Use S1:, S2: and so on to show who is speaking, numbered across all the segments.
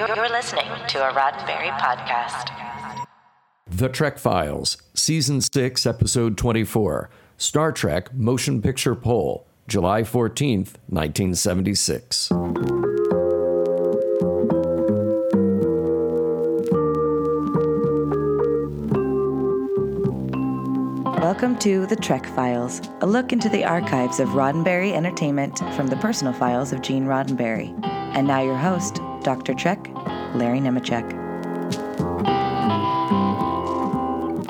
S1: You're listening to a Roddenberry podcast.
S2: The Trek Files, Season 6, Episode 24, Star Trek Motion Picture Poll, July 14th, 1976.
S3: Welcome to The Trek Files, a look into the archives of Roddenberry Entertainment from the personal files of Gene Roddenberry. And now your host, Dr. Trek, Larry Nemecek.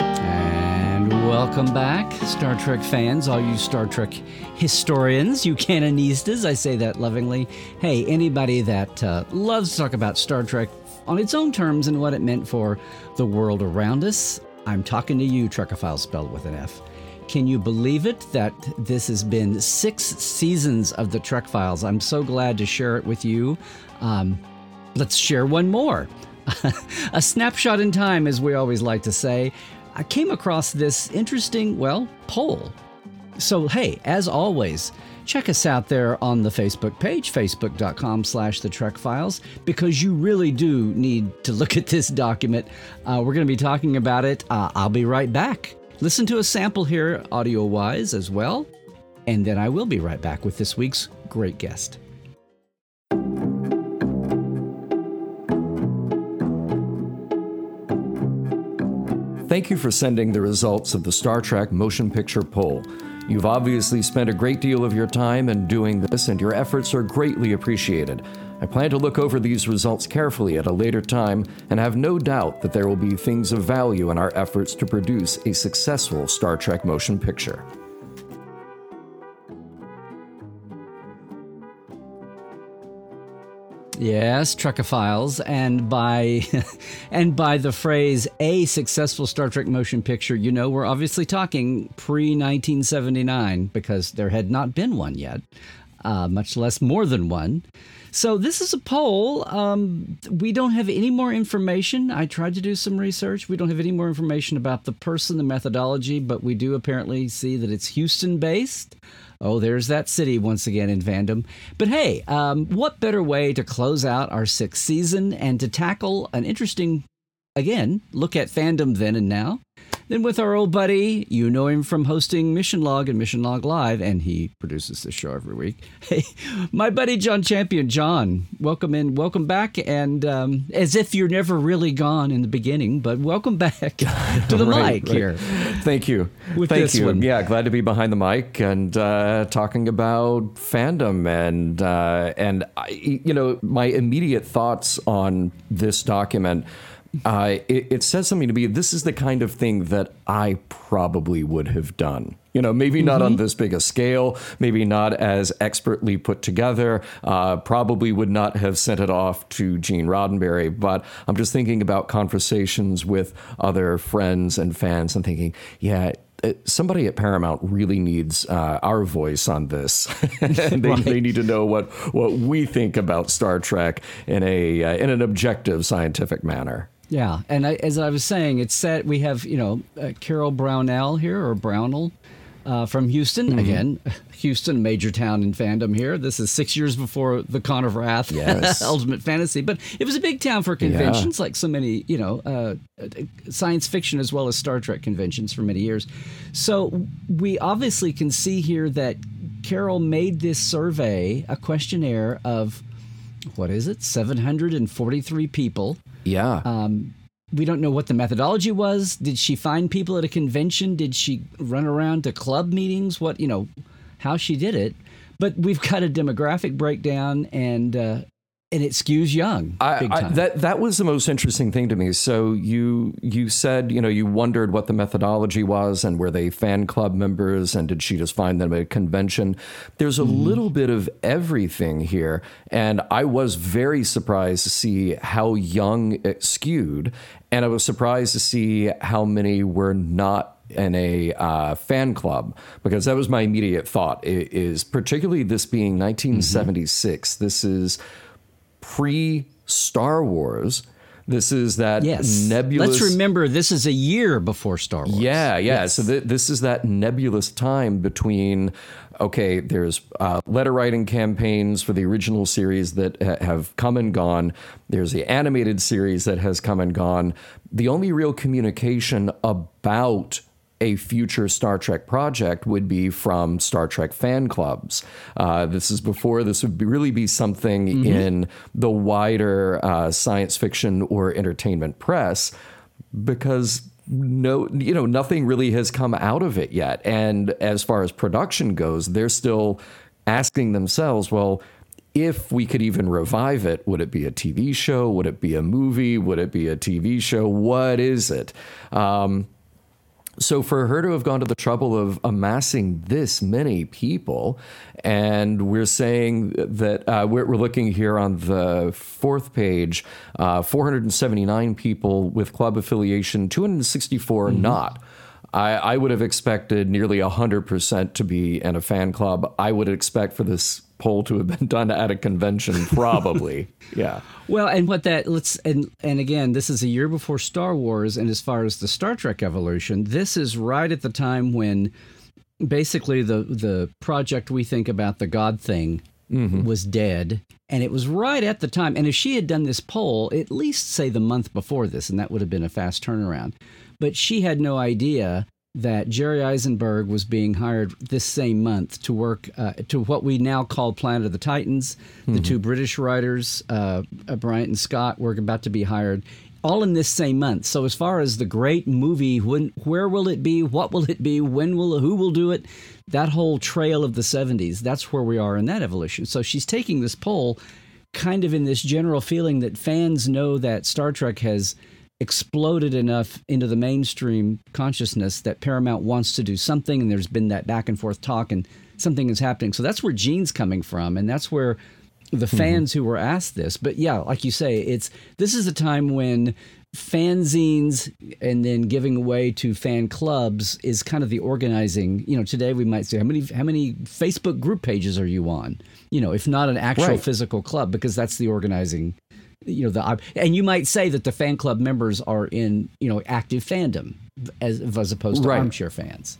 S4: And welcome back, Star Trek fans, all you Star Trek historians, you canonistas, I say that lovingly. Hey, anybody that uh, loves to talk about Star Trek on its own terms and what it meant for the world around us, I'm talking to you, Trekophiles spelled with an F. Can you believe it that this has been six seasons of the Trek Files? I'm so glad to share it with you. Um, let's share one more. a snapshot in time, as we always like to say. I came across this interesting, well, poll. So, hey, as always, check us out there on the Facebook page, facebook.com slash the Trek Files, because you really do need to look at this document. Uh, we're going to be talking about it. Uh, I'll be right back. Listen to a sample here, audio wise, as well. And then I will be right back with this week's great guest.
S2: Thank you for sending the results of the Star Trek Motion Picture Poll. You've obviously spent a great deal of your time in doing this, and your efforts are greatly appreciated. I plan to look over these results carefully at a later time and have no doubt that there will be things of value in our efforts to produce a successful Star Trek motion picture.
S4: Yes, Trekophiles, and by and by the phrase "a successful Star Trek motion picture," you know we're obviously talking pre 1979 because there had not been one yet, uh, much less more than one. So this is a poll. Um, we don't have any more information. I tried to do some research. We don't have any more information about the person, the methodology, but we do apparently see that it's Houston based. Oh, there's that city once again in fandom. But hey, um, what better way to close out our sixth season and to tackle an interesting, again, look at fandom then and now then with our old buddy, you know him from hosting Mission Log and Mission Log Live, and he produces this show every week. Hey, my buddy John Champion, John, welcome in, welcome back, and um, as if you're never really gone in the beginning, but welcome back to the right, mic right. here.
S2: Thank you,
S4: with
S2: thank you.
S4: One.
S2: Yeah, glad to be behind the mic and uh, talking about fandom and uh, and I, you know my immediate thoughts on this document uh, it, it, says something to me. This is the kind of thing that I probably would have done. You know, maybe not mm-hmm. on this big a scale, maybe not as expertly put together, uh, probably would not have sent it off to Gene Roddenberry. But I'm just thinking about conversations with other friends and fans and thinking, yeah, uh, somebody at Paramount really needs uh, our voice on this. they, right. they, need to know what what we think about Star Trek in a uh, in an objective scientific manner.
S4: Yeah, and I, as I was saying, it's set. We have you know uh, Carol Brownell here or Brownell uh, from Houston mm-hmm. again. Houston, major town in fandom here. This is six years before the Con of Wrath,
S2: yes.
S4: Ultimate Fantasy, but it was a big town for conventions, yeah. like so many you know uh, science fiction as well as Star Trek conventions for many years. So we obviously can see here that Carol made this survey, a questionnaire of what is it, seven hundred and forty-three people
S2: yeah.
S4: Um, we don't know what the methodology was. Did she find people at a convention? Did she run around to club meetings? What, you know, how she did it. But we've got a demographic breakdown and uh, and it skews young. I, I,
S2: that that was the most interesting thing to me. So you you said you know you wondered what the methodology was and were they fan club members and did she just find them at a convention? There's a mm. little bit of everything here, and I was very surprised to see how young it skewed, and I was surprised to see how many were not in a uh, fan club because that was my immediate thought is particularly this being 1976 mm-hmm. this is pre Star Wars. This is that
S4: yes.
S2: nebulous.
S4: Let's remember this is a year before Star Wars.
S2: Yeah, yeah. Yes. So th- this is that nebulous time between. Okay, there's uh, letter writing campaigns for the original series that ha- have come and gone. There's the animated series that has come and gone. The only real communication about a future Star Trek project would be from Star Trek fan clubs. Uh, this is before this would be, really be something mm-hmm. in the wider uh, science fiction or entertainment press because no you know nothing really has come out of it yet and as far as production goes they're still asking themselves well if we could even revive it, would it be a TV show? Would it be a movie? Would it be a TV show? What is it? Um, so for her to have gone to the trouble of amassing this many people, and we're saying that uh, we're, we're, looking here on the fourth page, uh, 479 people with club affiliation, 264 mm-hmm. not. I, I, would have expected nearly 100% to be in a fan club. I would expect for this poll to have been done at a convention, probably. yeah.
S4: Well, and what that let's and and again, this is a year before Star Wars, and as far as the Star Trek evolution, this is right at the time when basically the the project we think about the God thing mm-hmm. was dead, and it was right at the time. And if she had done this poll, at least say the month before this, and that would have been a fast turnaround. But she had no idea that Jerry Isenberg was being hired this same month to work uh, to what we now call Planet of the Titans. Mm-hmm. The two British writers, uh, uh, Bryant and Scott, were about to be hired. All in this same month. So, as far as the great movie, when, where will it be? What will it be? When will? Who will do it? That whole trail of the '70s. That's where we are in that evolution. So, she's taking this poll, kind of in this general feeling that fans know that Star Trek has exploded enough into the mainstream consciousness that Paramount wants to do something, and there's been that back and forth talk, and something is happening. So that's where Gene's coming from, and that's where the mm-hmm. fans mm-hmm. who were asked this. But yeah, like you say, it's this is a time when fanzines and then giving away to fan clubs is kind of the organizing. You know, today we might say how many how many Facebook group pages are you on? You know, if not an actual right. physical club, because that's the organizing you know the and you might say that the fan club members are in you know active fandom as as opposed to right. armchair fans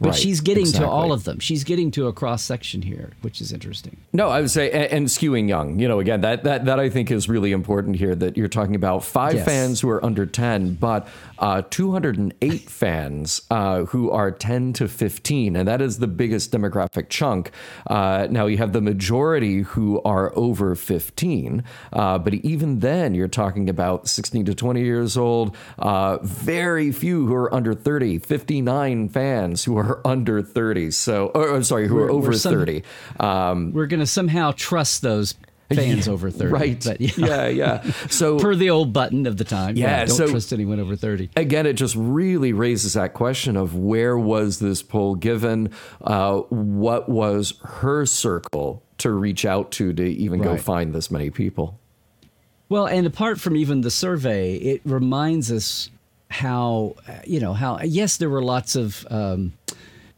S4: but right, she's getting exactly. to all of them. She's getting to a cross section here, which is interesting.
S2: No, I would say, and, and, skewing young. You know, again, that, that that I think is really important here. That you're talking about five yes. fans who are under ten, but uh, 208 fans uh, who are 10 to 15, and that is the biggest demographic chunk. Uh, now you have the majority who are over 15, uh, but even then, you're talking about 16 to 20 years old. Uh, very few who are under 30. 59 fans who are are under 30. So, or, I'm sorry, who we're, are over some, 30.
S4: Um, we're going to somehow trust those fans yeah, over 30.
S2: Right. But, yeah. yeah, yeah.
S4: So per the old button of the time. Yeah. yeah don't so, trust anyone over 30.
S2: Again, it just really raises that question of where was this poll given? Uh, what was her circle to reach out to to even right. go find this many people?
S4: Well, and apart from even the survey, it reminds us how, you know, how, yes, there were lots of, um,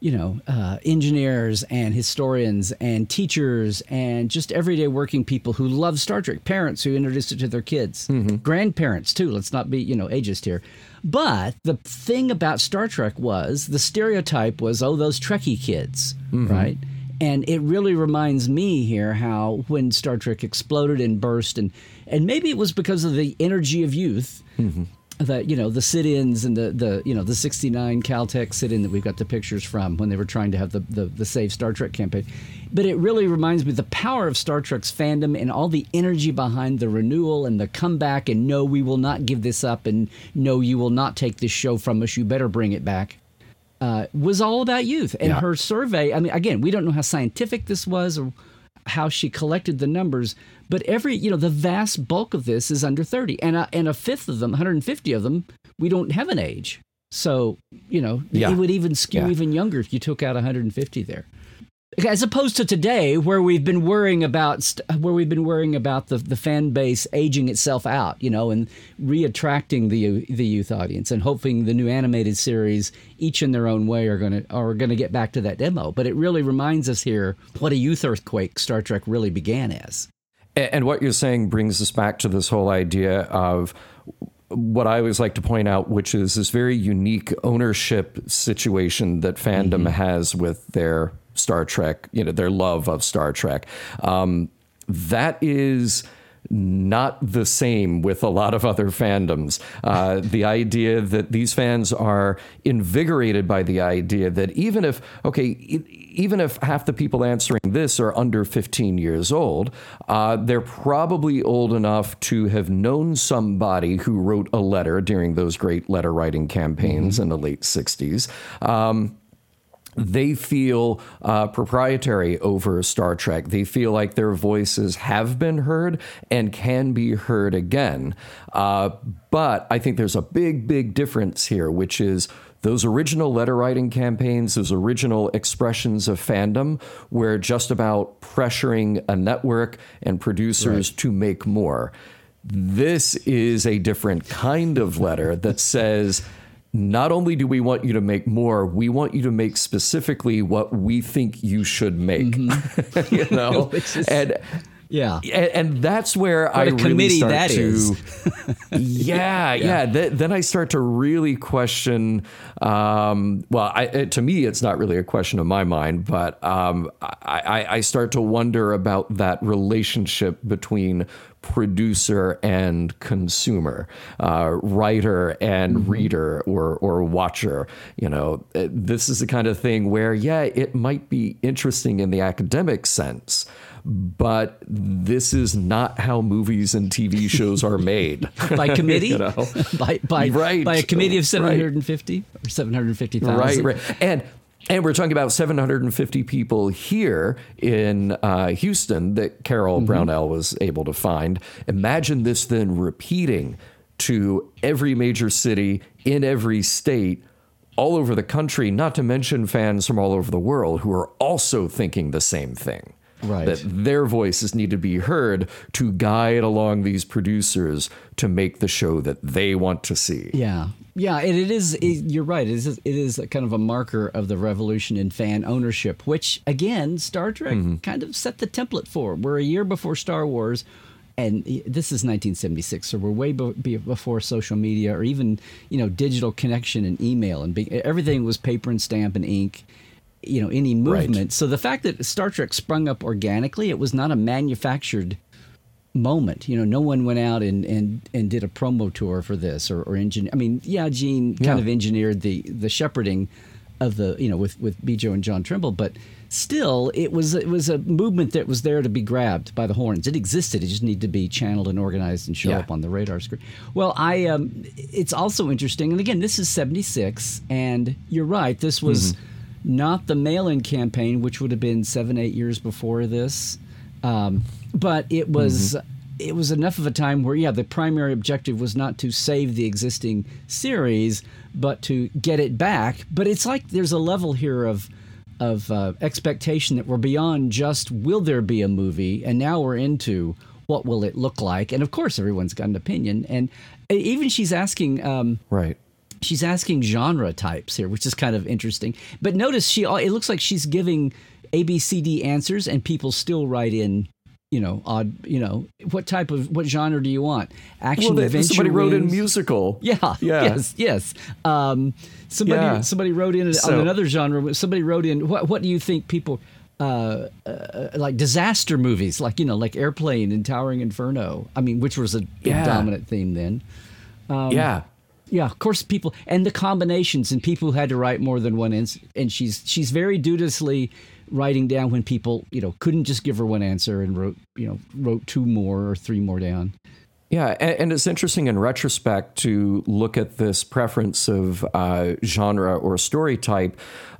S4: you know, uh, engineers and historians and teachers and just everyday working people who love Star Trek, parents who introduced it to their kids, mm-hmm. grandparents too. Let's not be, you know, ageist here. But the thing about Star Trek was the stereotype was, oh, those Trekkie kids, mm-hmm. right? And it really reminds me here how when Star Trek exploded and burst, and and maybe it was because of the energy of youth. Mm-hmm the you know the sit-ins and the the you know the 69 caltech sit-in that we've got the pictures from when they were trying to have the, the the save star trek campaign. But it really reminds me the power of star trek's fandom and all the energy behind the renewal and the comeback and no we will not give this up and no you will not take this show from us. You better bring it back. Uh, was all about youth and yeah. her survey. I mean again we don't know how scientific this was or how she collected the numbers but every, you know, the vast bulk of this is under 30. And a, and a fifth of them, 150 of them, we don't have an age. So, you know, yeah. it would even skew yeah. even younger if you took out 150 there. As opposed to today, where we've been worrying about where we've been worrying about the, the fan base aging itself out, you know, and reattracting the the youth audience, and hoping the new animated series, each in their own way, are gonna are gonna get back to that demo. But it really reminds us here what a youth earthquake Star Trek really began as.
S2: And what you're saying brings us back to this whole idea of what I always like to point out, which is this very unique ownership situation that fandom mm-hmm. has with their Star Trek, you know, their love of Star Trek. Um, that is not the same with a lot of other fandoms. Uh, the idea that these fans are invigorated by the idea that even if, okay, even if half the people answering this are under 15 years old, uh, they're probably old enough to have known somebody who wrote a letter during those great letter writing campaigns in the late 60s. Um, they feel uh, proprietary over Star Trek. They feel like their voices have been heard and can be heard again. Uh, but I think there's a big, big difference here, which is those original letter writing campaigns, those original expressions of fandom, were just about pressuring a network and producers to make more. This is a different kind of letter that says, not only do we want you to make more, we want you to make specifically what we think you should make. Mm-hmm. you know,
S4: is-
S2: and
S4: Yeah.
S2: and, and that's where I
S4: a
S2: really
S4: committee
S2: start
S4: that
S2: to.
S4: is.
S2: yeah, yeah. Th- then I start to really question. Um, well, I, to me, it's not really a question of my mind, but um, I, I, I start to wonder about that relationship between producer and consumer, uh, writer and reader or or watcher. You know, Uh, this is the kind of thing where, yeah, it might be interesting in the academic sense but this is not how movies and TV shows are made.
S4: by committee,
S2: You know?
S4: by by
S2: Right.
S4: by a committee of
S2: Right.
S4: seven hundred and fifty or seven hundred fifty thousand.
S2: right, right. And and we're talking about 750 people here in uh, Houston that Carol Brownell was able to find. Imagine this then repeating to every major city in every state all over the country, not to mention fans from all over the world who are also thinking the same thing.
S4: Right.
S2: That their voices need to be heard to guide along these producers to make the show that they want to see.
S4: Yeah, yeah, and it is. It, you're right. It is. It is a kind of a marker of the revolution in fan ownership, which again, Star Trek mm-hmm. kind of set the template for. We're a year before Star Wars, and this is 1976, so we're way be- before social media or even you know digital connection and email and be- everything was paper and stamp and ink. You know, any movement. So the fact that Star Trek sprung up organically, it was not a manufactured moment. You know, no one went out and, and, and did a promo tour for this or, or engineer. I mean, yeah, Gene kind
S2: Yeah.
S4: of engineered the the shepherding of the you know with with Bjo and John Trimble, but still, it was it was a movement that was there to be grabbed by the horns. It existed. It just needed to be channeled and organized and show
S2: Yeah.
S4: up on the radar screen. Well, I um, it's also interesting, and again, this is '76, and you're right. This was. Not the mail-in campaign, which would have been seven, eight years before this, um, but it was it was enough of a time where yeah the primary objective was not to save the existing series but to get it back. But it's like there's a level here of of uh, expectation that we're beyond just will there be a movie? And now we're into what will it look like? And of course everyone's got an opinion. And even she's asking um,
S2: Right.
S4: She's asking genre types here, which is kind of interesting. But notice she it looks like she's giving A B C D answers and people still write in you know odd you know what type of what genre do you want action
S2: Well,
S4: adventure
S2: somebody wrote in musical.
S4: yeah,
S2: Yeah.
S4: yes yes um, somebody
S2: Yeah.
S4: somebody wrote in on another genre somebody wrote in what what do you think people uh, uh, like disaster movies like you know like airplane and towering inferno i mean which was a big
S2: Yeah.
S4: dominant theme then
S2: yeah.
S4: Yeah, of course, people and the combinations and people who had to write more than one answer. And she's she's very dutifully writing down when people you know couldn't just give her one answer and wrote you know wrote two more or three more down.
S2: Yeah, and, and it's interesting in retrospect to look at this preference of uh, genre or story type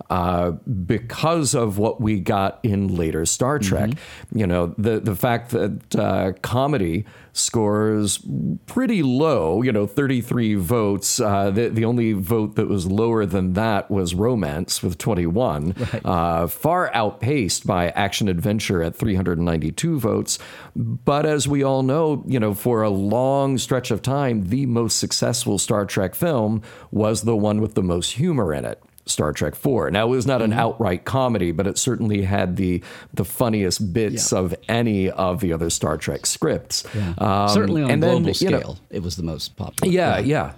S2: uh, because of what we got in later Star Trek. You know, the the fact that uh, comedy scores pretty low. You know, thirty three votes. Uh, the the only vote that was lower than that was romance with twenty one. Uh, far outpaced by action adventure at three hundred and ninety two votes. But as we all know, you know, for a long stretch of time, the most successful Star Trek film was the one with the most humor in it. Star Trek Four. Now it was not an outright comedy, but it certainly had the the funniest bits
S4: Yeah.
S2: of any of the other Star Trek scripts.
S4: Yeah.
S2: Um,
S4: Certainly on a
S2: and then,
S4: global
S2: you know,
S4: scale, it was the most popular.
S2: yeah, yeah. Yeah,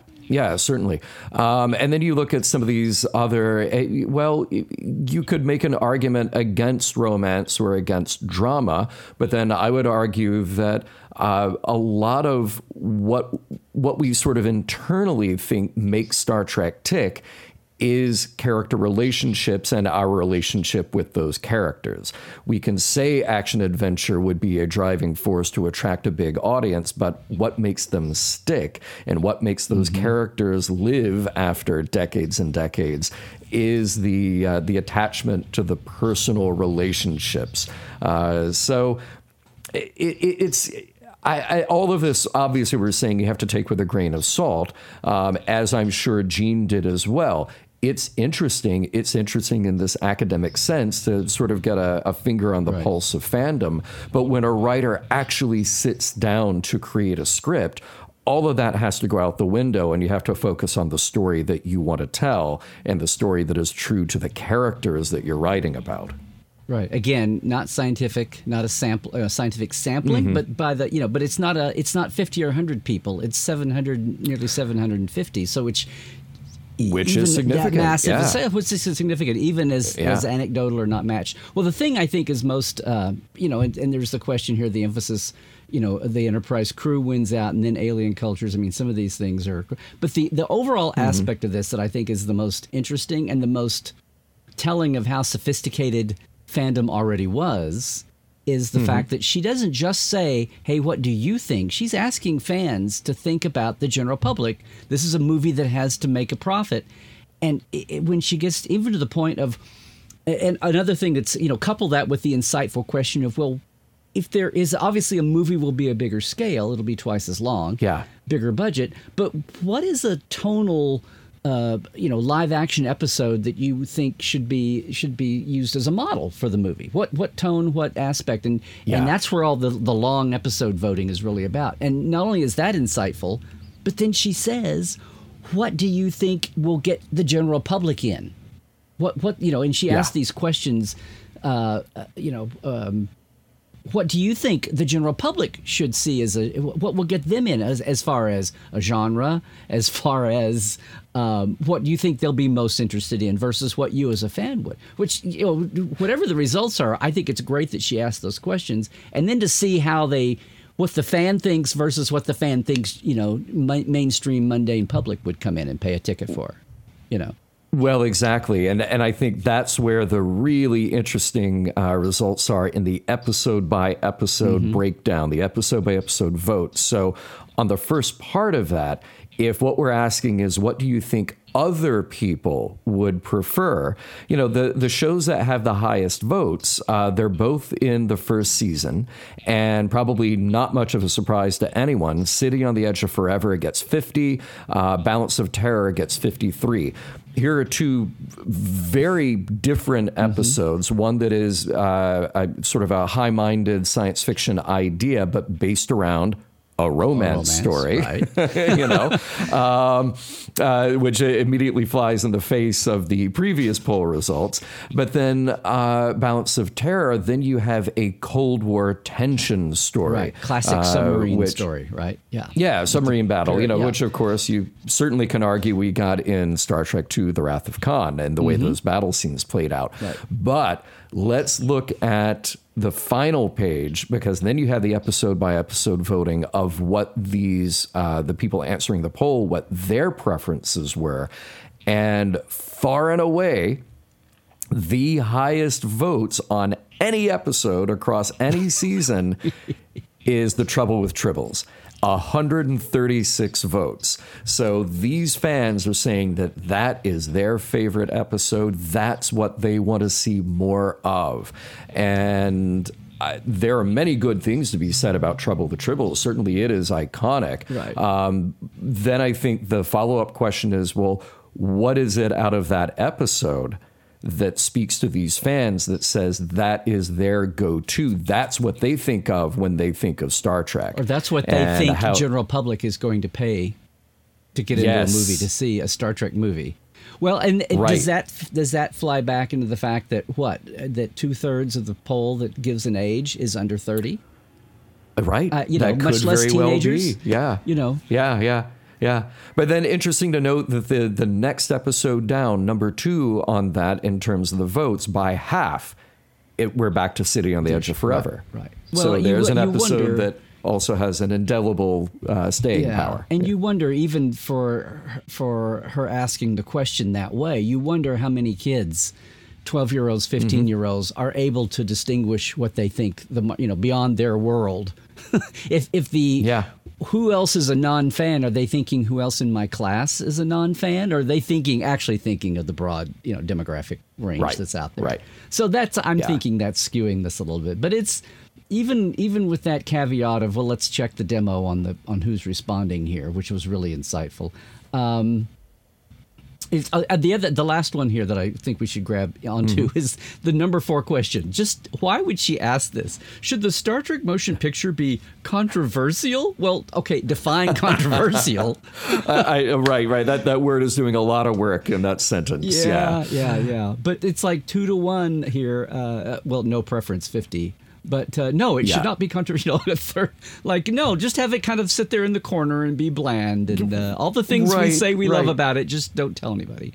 S2: certainly. Um, and then you look at some of these other, eh, well, you could make an argument against romance or against drama, but then I would argue that uh, a lot of what what we sort of internally think makes Star Trek tick is character relationships and our relationship with those characters. We can say action adventure would be a driving force to attract a big audience, but what makes them stick and what makes those characters live after decades and decades is the uh, the attachment to the personal relationships. Uh, so it, it, it's I, I, all of this, obviously, we're saying you have to take with a grain of salt, um, as I'm sure Gene did as well. It's interesting. It's interesting in this academic sense to sort of get a, a finger on the pulse of fandom. But when a writer actually sits down to create a script, all of that has to go out the window, and you have to focus on the story that you want to tell and the story that is true to the characters that you're writing about.
S4: Right. Again, not scientific, not a sample, uh, scientific sampling,
S2: Mm-hmm.
S4: but by the you know, but it's not a, it's not fifty or hundred people. It's seven hundred, nearly seven hundred and fifty. So which,
S2: Which is significant,
S4: That massive.
S2: yeah.
S4: Which is significant, even as
S2: Yeah.
S4: as anecdotal or not matched. Well, the thing I think is most, uh, you know, and, and there's the question here, the emphasis. You know, the Enterprise crew wins out, and then alien cultures. I mean, some of these things are, but the the overall
S2: Mm-hmm.
S4: aspect of this that I think is the most interesting and the most telling of how sophisticated fandom already was is the mm-hmm. fact that she doesn't just say, "Hey, what do you think?" She's asking fans to think about the general public. This is a movie that has to make a profit, and i i- when she gets even to the point of, and another thing that's you know couple that with the insightful question of, well, if there is obviously a movie will be a bigger scale, it'll be twice as long,
S2: Yeah.
S4: bigger budget. But what is a tonal, uh, you know, live action episode that you think should be should be used as a model for the movie? What what tone, what aspect, and
S2: Yeah.
S4: and that's where all the the long episode voting is really about. And not only is that insightful, but then she says, "What do you think will get the general public in?" What what you know? And she
S2: Yeah.
S4: asked these questions. Uh, uh, you know. Um, what do you think the general public should see as a what will get them in as as far as a genre as far as um, what you think they'll be most interested in versus what you as a fan would? Which you know whatever the results are i think it's great that she asked those questions. And then to see how they what the fan thinks versus what the fan thinks you know ma- mainstream mundane public would come in and pay a ticket for you know
S2: Well, exactly, and and I think that's where the really interesting uh, results are in the episode by episode breakdown, the episode by episode vote. So, on the first part of that, if what we're asking is what do you think other people would prefer, you know, the the shows that have the highest votes, uh, they're both in the first season, and probably not much of a surprise to anyone. City on the Edge of Forever gets 50, uh, Balance of Terror gets 53 here are two very different episodes. One that is uh, a, sort of a high minded science fiction idea, but based around a romance,
S4: romance,
S2: story,
S4: right.
S2: you know, um, uh, which immediately flies in the face of the previous poll results. But then, uh, Balance of Terror, then you have a Cold War tension story.
S4: right classic
S2: uh,
S4: submarine
S2: which-
S4: story right yeah
S2: yeah, submarine battle, you know,
S4: yeah.
S2: which of course you certainly can argue we got in Star Trek II The Wrath of Khan and the way
S4: Mm-hmm.
S2: those battle scenes played out. But let's look at the final page because then you have the episode by episode voting of what these, uh, the people answering the poll, what their preferences were. And far and away, the highest votes on any episode across any season is The Trouble with Tribbles. 136 votes. So these fans are saying that that is their favorite episode. That's what they want to see more of. And I, there are many good things to be said about Trouble the Tribbles. Certainly it is iconic.
S4: Right.
S2: Um, then I think the follow up question is well, what is it out of that episode that speaks to these fans that says that is their go to? That's what they think of when they think of Star Trek.
S4: Or that's what they
S2: And
S4: think
S2: how-
S4: general public is going to pay to get into a movie to see a Star Trek movie. Well, and
S2: Right.
S4: does that does that fly back into the fact that what that two thirds of the poll that gives an age is under thirty?
S2: Right.
S4: Uh, you know,
S2: that
S4: much less teenagers.
S2: well. Yeah.
S4: You know.
S2: Yeah, yeah, yeah. But then interesting to note that the the next episode down, number two on that in terms of the votes by half, it, we're back to City on the Edge of Forever.
S4: Right, right.
S2: so
S4: Well, you
S2: there's
S4: wo-
S2: an episode
S4: wonder-
S2: that also has an indelible uh, staying power.
S4: And you wonder, even for for her asking the question that way, you wonder how many kids, twelve year olds,
S2: Mm-hmm.
S4: 15 year olds, are able to distinguish what they think the you know beyond their world. if if the
S2: Yeah.
S4: Who else is a non fan? Are they thinking who else in my class is a non fan? Or are they thinking actually thinking of the broad you know demographic range
S2: Right,
S4: that's out there?
S2: right.
S4: So that's I'm
S2: Yeah.
S4: thinking that's skewing this a little bit, but it's even even with that caveat of well, let's check the demo on the on who's responding here, which was really insightful. Um, it's, uh, the other, the last one here that I think we should grab onto
S2: Mm-hmm.
S4: is the number four question. Just why would she ask this? Should the Star Trek motion picture be controversial? Well, okay, define controversial.
S2: I, I, right, right. That that word is doing a lot of work in that sentence.
S4: yeah, yeah, yeah. But it's like two to one here. Uh, well, no preference, fifty. But uh, no, it
S2: Yeah.
S4: should not be controversial. Like no, just have it kind of sit there in the corner and be bland, and uh, all the things we say we love about it, just don't tell anybody.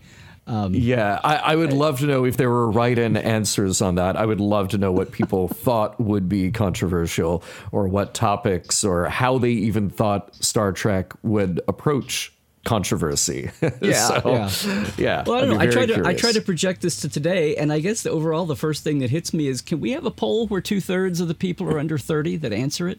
S2: Yeah, I, I would love to know if there were write-in answers on that. I would love to know what people thought would be controversial, or what topics, or how they even thought Star Trek would approach controversy.
S4: Yeah,
S2: so,
S4: yeah.
S2: yeah.
S4: Well, I don't know. I try to I try to project this to today, and I guess the, overall the first thing that hits me is: can we have a poll where two thirds of the people are under thirty that answer it?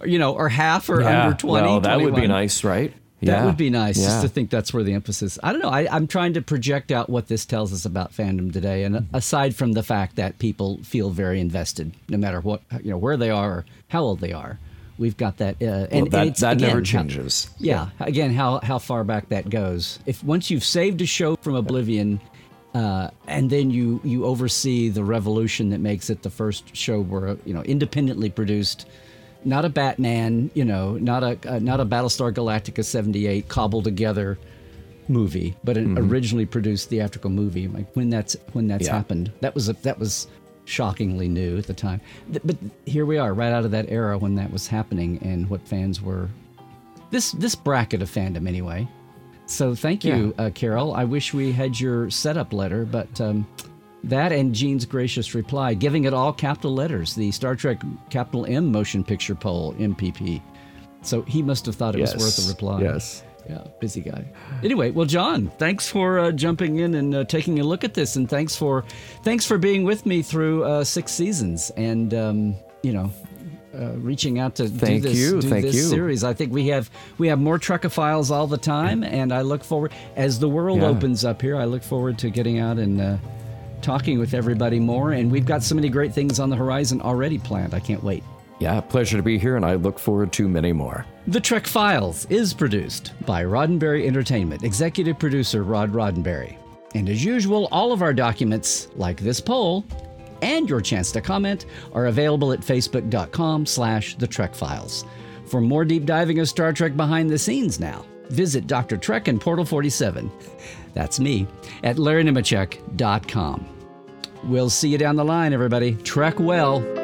S4: or, you know, or half or
S2: Yeah,
S4: under twenty.
S2: well, that would be nice, right?
S4: That
S2: Yeah,
S4: would be nice
S2: yeah.
S4: just to think that's where the emphasis. I don't know. I, I'm trying to project out what this tells us about fandom today, and mm-hmm. aside from the fact that people feel very invested, no matter what you know where they are, or how old they are, we've got that. Uh, and,
S2: Well,
S4: and
S2: that
S4: it's,
S2: that never
S4: again, how-
S2: changes.
S4: yeah, again, how how far back that goes. If once you've saved a show from oblivion, uh, and then you you oversee the revolution that makes it the first show where you know independently produced, not a Batman, you know, not a uh, not a Battlestar Galactica '78 cobbled together movie, but an originally produced theatrical movie. Like when that's when that's
S2: Yeah.
S4: happened, that was a, that was shockingly new at the time. But here we are, right out of that era when that was happening, and what fans were this this bracket of fandom anyway. So thank you, uh, Carol. I wish we had your setup letter, but um, that and Gene's gracious reply, giving it all capital letters, the Star Trek capital M motion picture poll MPP. So he must have thought it was worth a reply.
S2: Yes.
S4: Yeah, busy guy. Anyway, well, John, thanks for uh, jumping in and uh, taking a look at this, and thanks for thanks for being with me through uh, six seasons, and um, you know, uh, reaching out to
S2: Thank
S4: do this,
S2: you,
S4: do
S2: thank
S4: this
S2: you.
S4: series. I think we have we have more Trekophiles all the time, and I look forward as the world
S2: Yeah.
S4: opens up here. I look forward to getting out and. Uh, Talking with everybody more, and we've got so many great things on the horizon already planned. I can't wait.
S2: Yeah, pleasure to be here, and I look forward to many more.
S4: The Trek Files is produced by Roddenberry Entertainment, executive producer Rod Roddenberry. And as usual, all of our documents, like this poll, and your chance to comment, are available at facebook.com slash the Trek Files. For more deep diving of Star Trek behind the scenes now, visit Dr. Trek and Portal 47. That's me, at larrynemecek.com. We'll see you down the line, everybody. Trek well.